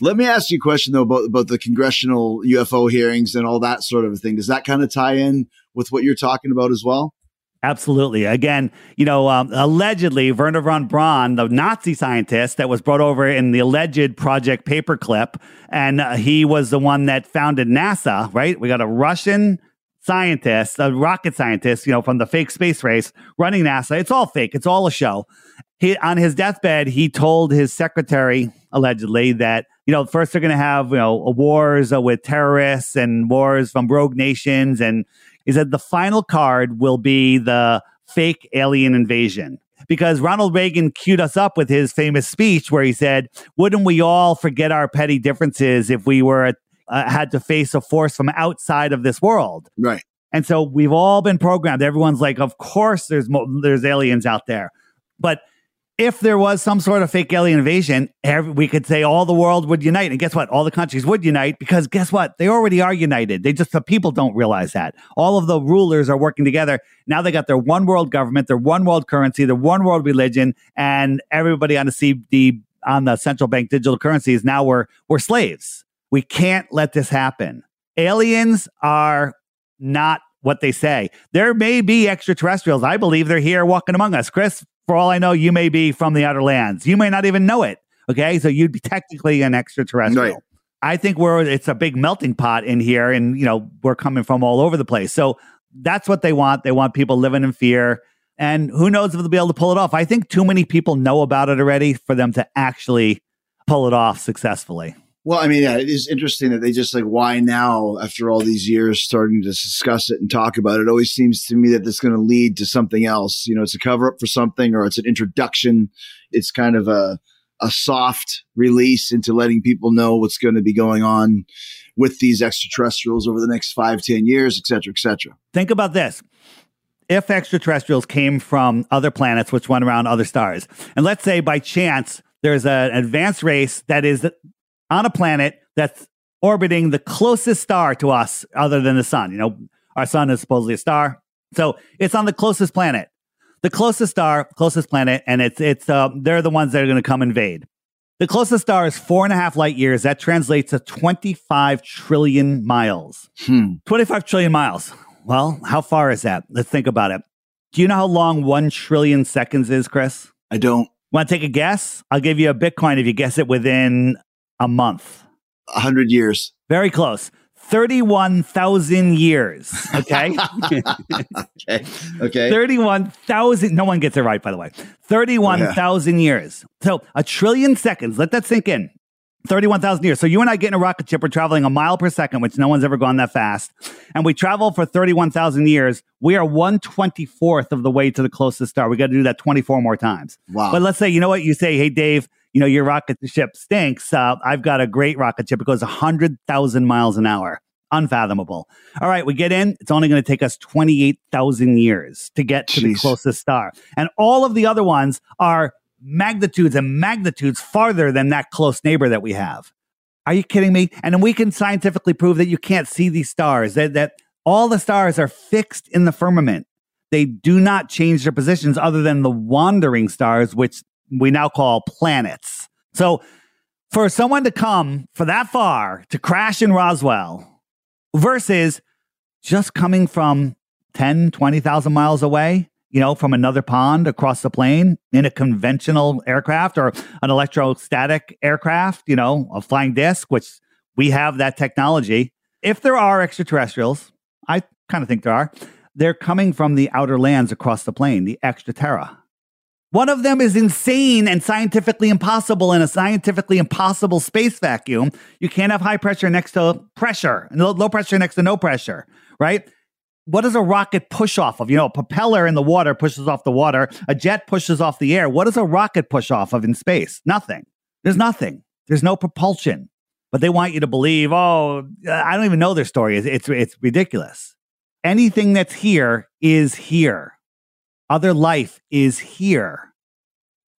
Let me ask you a question though about, about the congressional UFO hearings and all that sort of thing. Does that kind of tie in with what you're talking about as well? Absolutely. Again, you know, um, allegedly, Wernher von Braun, the Nazi scientist that was brought over in the alleged Project Paperclip, and uh, he was the one that founded NASA, right? We got a Russian scientist, a rocket scientist, you know, from the fake space race running NASA. It's all fake, it's all a show. He, on his deathbed, he told his secretary, allegedly, that, you know, first they're going to have, you know, wars uh, with terrorists and wars from rogue nations and he said the final card will be the fake alien invasion. Because Ronald Reagan queued us up with his famous speech where he said, Wouldn't we all forget our petty differences if we were uh, had to face a force from outside of this world? Right. And so we've all been programmed. Everyone's like, of course there's mo- there's aliens out there. But if there was some sort of fake alien invasion, every, we could say all the world would unite. And guess what? All the countries would unite because guess what? They already are united. They just, the people don't realize that. All of the rulers are working together. Now they got their one world government, their one world currency, their one world religion, and everybody on the CD, on the central bank digital currencies. Now we're, we're slaves. We can't let this happen. Aliens are not what they say. There may be extraterrestrials. I believe they're here walking among us. Chris, for all I know, you may be from the outer lands. You may not even know it. Okay. So you'd be technically an extraterrestrial. Right. I think we're it's a big melting pot in here, and you know, we're coming from all over the place. So that's what they want. They want people living in fear. And who knows if they'll be able to pull it off. I think too many people know about it already for them to actually pull it off successfully. Well, I mean, yeah, it is interesting that they just like, why now, after all these years, starting to discuss it and talk about it? It always seems to me that it's going to lead to something else. You know, it's a cover up for something or it's an introduction. It's kind of a, a soft release into letting people know what's going to be going on with these extraterrestrials over the next five, ten years, et cetera, et cetera. Think about this. If extraterrestrials came from other planets, which went around other stars, and let's say by chance there's an advanced race that is on a planet that's orbiting the closest star to us other than the sun. You know, our sun is supposedly a star. So it's on the closest planet. The closest star, closest planet, and it's it's uh, they're the ones that are going to come invade. The closest star is four and a half light years. That translates to 25 trillion miles. Hmm. 25 trillion miles. Well, how far is that? Let's think about it. Do you know how long one trillion seconds is, Chris? I don't. Want to take a guess? I'll give you a Bitcoin if you guess it within a month. A hundred years. Very close. 31,000 years. Okay. [LAUGHS] Okay. Okay. 31,000. No one gets it right, by the way. 31,000 years. So a trillion seconds. Let that sink in. 31,000 years. So you and I get in a rocket ship. We're traveling a mile per second, which no one's ever gone that fast. And we travel for 31,000 years. We are 124th of the way to the closest star. We got to do that 24 more times. Wow. But let's say, you know what? You say, hey, Dave, you know, your rocket ship stinks. Uh, I've got a great rocket ship. It goes 100,000 miles an hour. Unfathomable. All right, we get in. It's only going to take us 28,000 years to get to the closest star. And all of the other ones are magnitudes and magnitudes farther than that close neighbor that we have. Are you kidding me? And then we can scientifically prove that you can't see these stars, that, that all the stars are fixed in the firmament. They do not change their positions other than the wandering stars, which we now call planets. So for someone to come for that far to crash in Roswell versus just coming from 10, 20,000 miles away, you know, from another pond across the plane in a conventional aircraft or an electrostatic aircraft, you know, a flying disc, which we have that technology. If there are extraterrestrials, I kind of think there are, they're coming from the outer lands across the plane, the extraterra. One of them is insane and scientifically impossible in a scientifically impossible space vacuum. You can't have high pressure next to pressure and low pressure next to no pressure, right? What does a rocket push off of? You know, a propeller in the water pushes off the water, a jet pushes off the air. What does a rocket push off of in space? Nothing. There's nothing. There's no propulsion. But they want you to believe, oh, I don't even know their story. It's, it's, it's ridiculous. Anything that's here is here other life is here.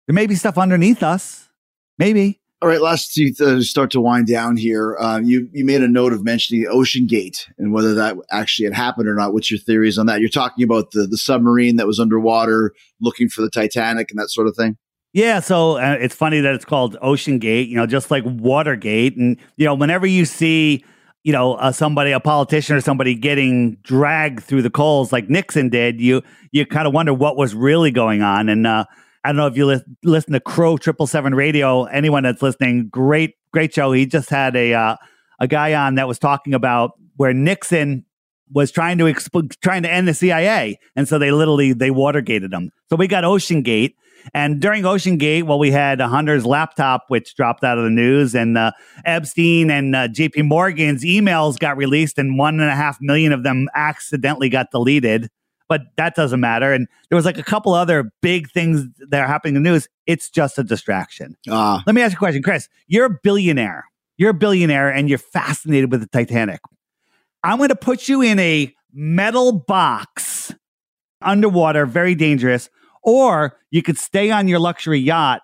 There may be stuff underneath us. Maybe. All right, last to uh, start to wind down here. Uh, you you made a note of mentioning the Ocean Gate and whether that actually had happened or not. What's your theories on that? You're talking about the the submarine that was underwater looking for the Titanic and that sort of thing. Yeah, so uh, it's funny that it's called Ocean Gate, you know, just like Watergate. And, you know, whenever you see, you know, uh, somebody, a politician or somebody getting dragged through the coals like Nixon did, you you kind of wonder what was really going on. And uh, I don't know if you li- listen to Crow Triple Seven Radio. Anyone that's listening, great great show. He just had a uh, a guy on that was talking about where Nixon was trying to exp- trying to end the CIA, and so they literally they Watergated him. So we got Ocean Gate. And during Ocean Gate, well, we had a Hunter's laptop, which dropped out of the news, and uh, Epstein and uh, JP Morgan's emails got released, and one and a half million of them accidentally got deleted. But that doesn't matter. And there was like a couple other big things that are happening in the news. It's just a distraction. Ah, Let me ask you a question, Chris. You're a billionaire. You're a billionaire, and you're fascinated with the Titanic. I'm going to put you in a metal box underwater, very dangerous, or you could stay on your luxury yacht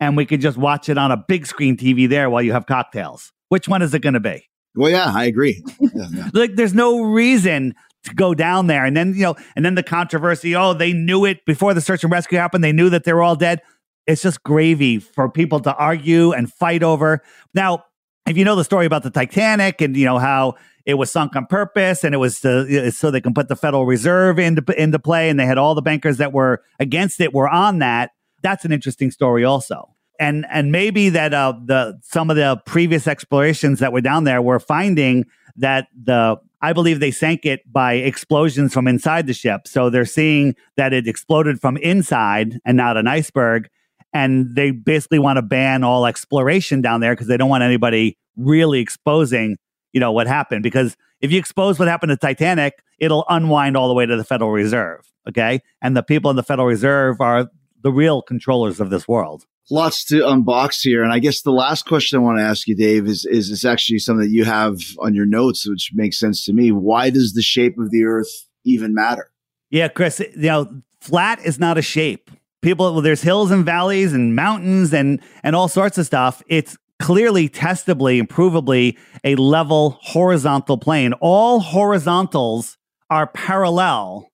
and we could just watch it on a big screen TV there while you have cocktails. Which one is it going to be? Well, yeah, I agree. [LAUGHS] Yeah, yeah. Like, there's no reason to go down there. And then, you know, and then the controversy oh, they knew it before the search and rescue happened. They knew that they were all dead. It's just gravy for people to argue and fight over. Now, if you know the story about the Titanic and, you know, how it was sunk on purpose and it was to, so they can put the Federal Reserve into, into play and they had all the bankers that were against it were on that. That's an interesting story also and and maybe that uh, the some of the previous explorations that were down there were finding that the I believe they sank it by explosions from inside the ship. So they're seeing that it exploded from inside and not an iceberg. And they basically want to ban all exploration down there because they don't want anybody really exposing, you know, what happened. Because if you expose what happened to Titanic, it'll unwind all the way to the Federal Reserve. Okay. And the people in the Federal Reserve are the real controllers of this world lots to unbox here. And I guess the last question I want to ask you, Dave, is, is, is actually something that you have on your notes, which makes sense to me. Why does the shape of the earth even matter? Yeah, Chris, you know, flat is not a shape. People, well, there's hills and valleys and mountains and, and all sorts of stuff. It's clearly, testably, and provably a level horizontal plane. All horizontals are parallel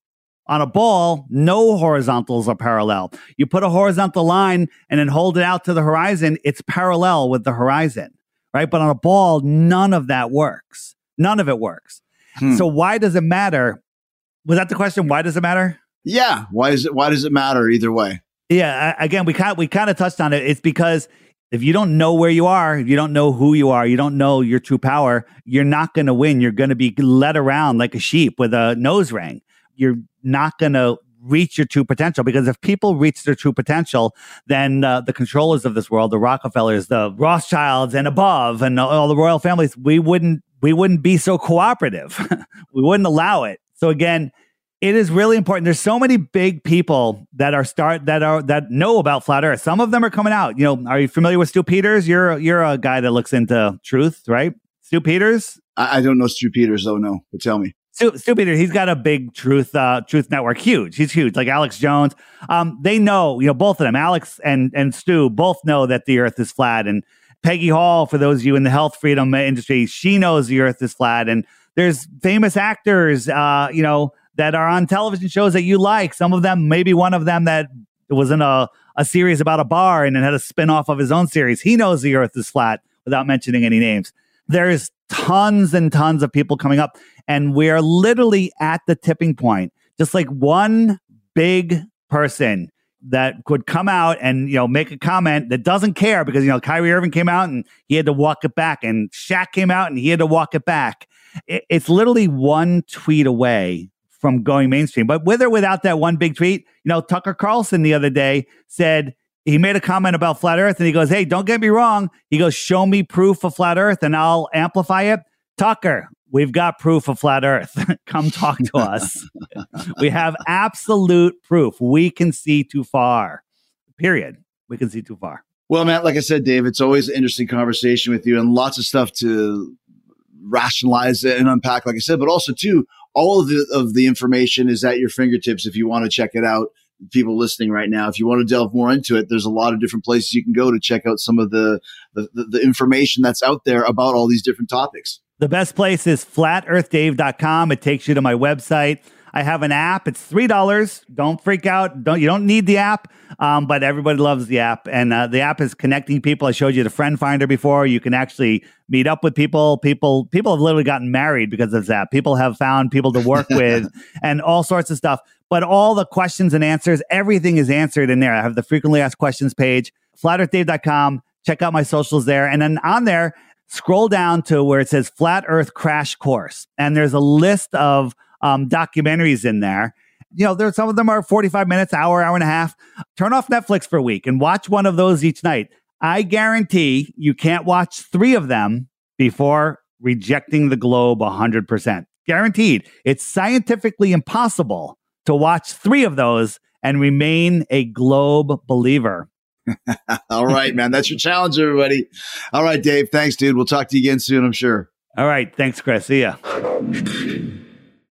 on a ball, no horizontals are parallel. You put a horizontal line and then hold it out to the horizon, it's parallel with the horizon, right? But on a ball, none of that works. None of it works. Hmm. So why does it matter? Was that the question? Why does it matter? Yeah. Why is it? Why does it matter either way? Yeah. Again, we kind we kind of touched on it. It's because if you don't know where you are, if you don't know who you are, you don't know your true power, you're not going to win. You're going to be led around like a sheep with a nose ring. You're not going to reach your true potential because if people reach their true potential then uh, the controllers of this world the rockefellers the rothschilds and above and all the royal families we wouldn't we wouldn't be so cooperative [LAUGHS] we wouldn't allow it so again it is really important there's so many big people that are start that are that know about flat earth some of them are coming out you know are you familiar with stu peters you're you're a guy that looks into truth right stu peters I, I don't know Stu Peters, though. No, but tell me. Stu, Stu Peter, he's got a big truth uh, truth network, huge. He's huge, like Alex Jones. Um, they know, you know, both of them, Alex and and Stu, both know that the Earth is flat. And Peggy Hall, for those of you in the health freedom industry, she knows the Earth is flat. And there's famous actors, uh, you know, that are on television shows that you like. Some of them, maybe one of them that was in a a series about a bar and then had a spin off of his own series. He knows the Earth is flat without mentioning any names. There's tons and tons of people coming up and we're literally at the tipping point. Just like one big person that could come out and you know make a comment that doesn't care because you know Kyrie Irving came out and he had to walk it back, and Shaq came out and he had to walk it back. It, it's literally one tweet away from going mainstream. But with or without that one big tweet, you know, Tucker Carlson the other day said he made a comment about flat Earth, and he goes, "Hey, don't get me wrong." He goes, "Show me proof of flat Earth, and I'll amplify it." Tucker, we've got proof of flat earth. [LAUGHS] Come talk to [LAUGHS] us. we have absolute proof. We can see too far. Period. We can see too far. Well, Matt, like I said, Dave, it's always an interesting conversation with you and lots of stuff to rationalize and unpack, like I said, but also too, all of the of the information is at your fingertips if you want to check it out. People listening right now, if you want to delve more into it, there's a lot of different places you can go to check out some of the the, the, information that's out there about all these different topics. The best place is flatearthdave.com. It takes you to my website. I have an app. It's three dollars. Don't freak out. Don't you don't need the app, um, but everybody loves the app. And uh, the app is connecting people. I showed you the friend finder before. You can actually meet up with people. People people have literally gotten married because of that. People have found people to work with, [LAUGHS] and all sorts of stuff. But all the questions and answers, everything is answered in there. I have the frequently asked questions page. Flatearthdave.com. Check out my socials there, and then on there scroll down to where it says Flat Earth Crash Course, and there's a list of um, documentaries in there. You know, there's some of them are 45 minutes, hour, hour and a half. Turn off Netflix for a week and watch one of those each night. I guarantee you can't watch three of them before rejecting the globe 100%. Guaranteed. It's scientifically impossible to watch three of those and remain a globe believer. [LAUGHS] All right, man. That's your challenge, everybody. All right, Dave. Thanks, dude. We'll talk to you again soon, I'm sure. All right. Thanks, Chris. See ya.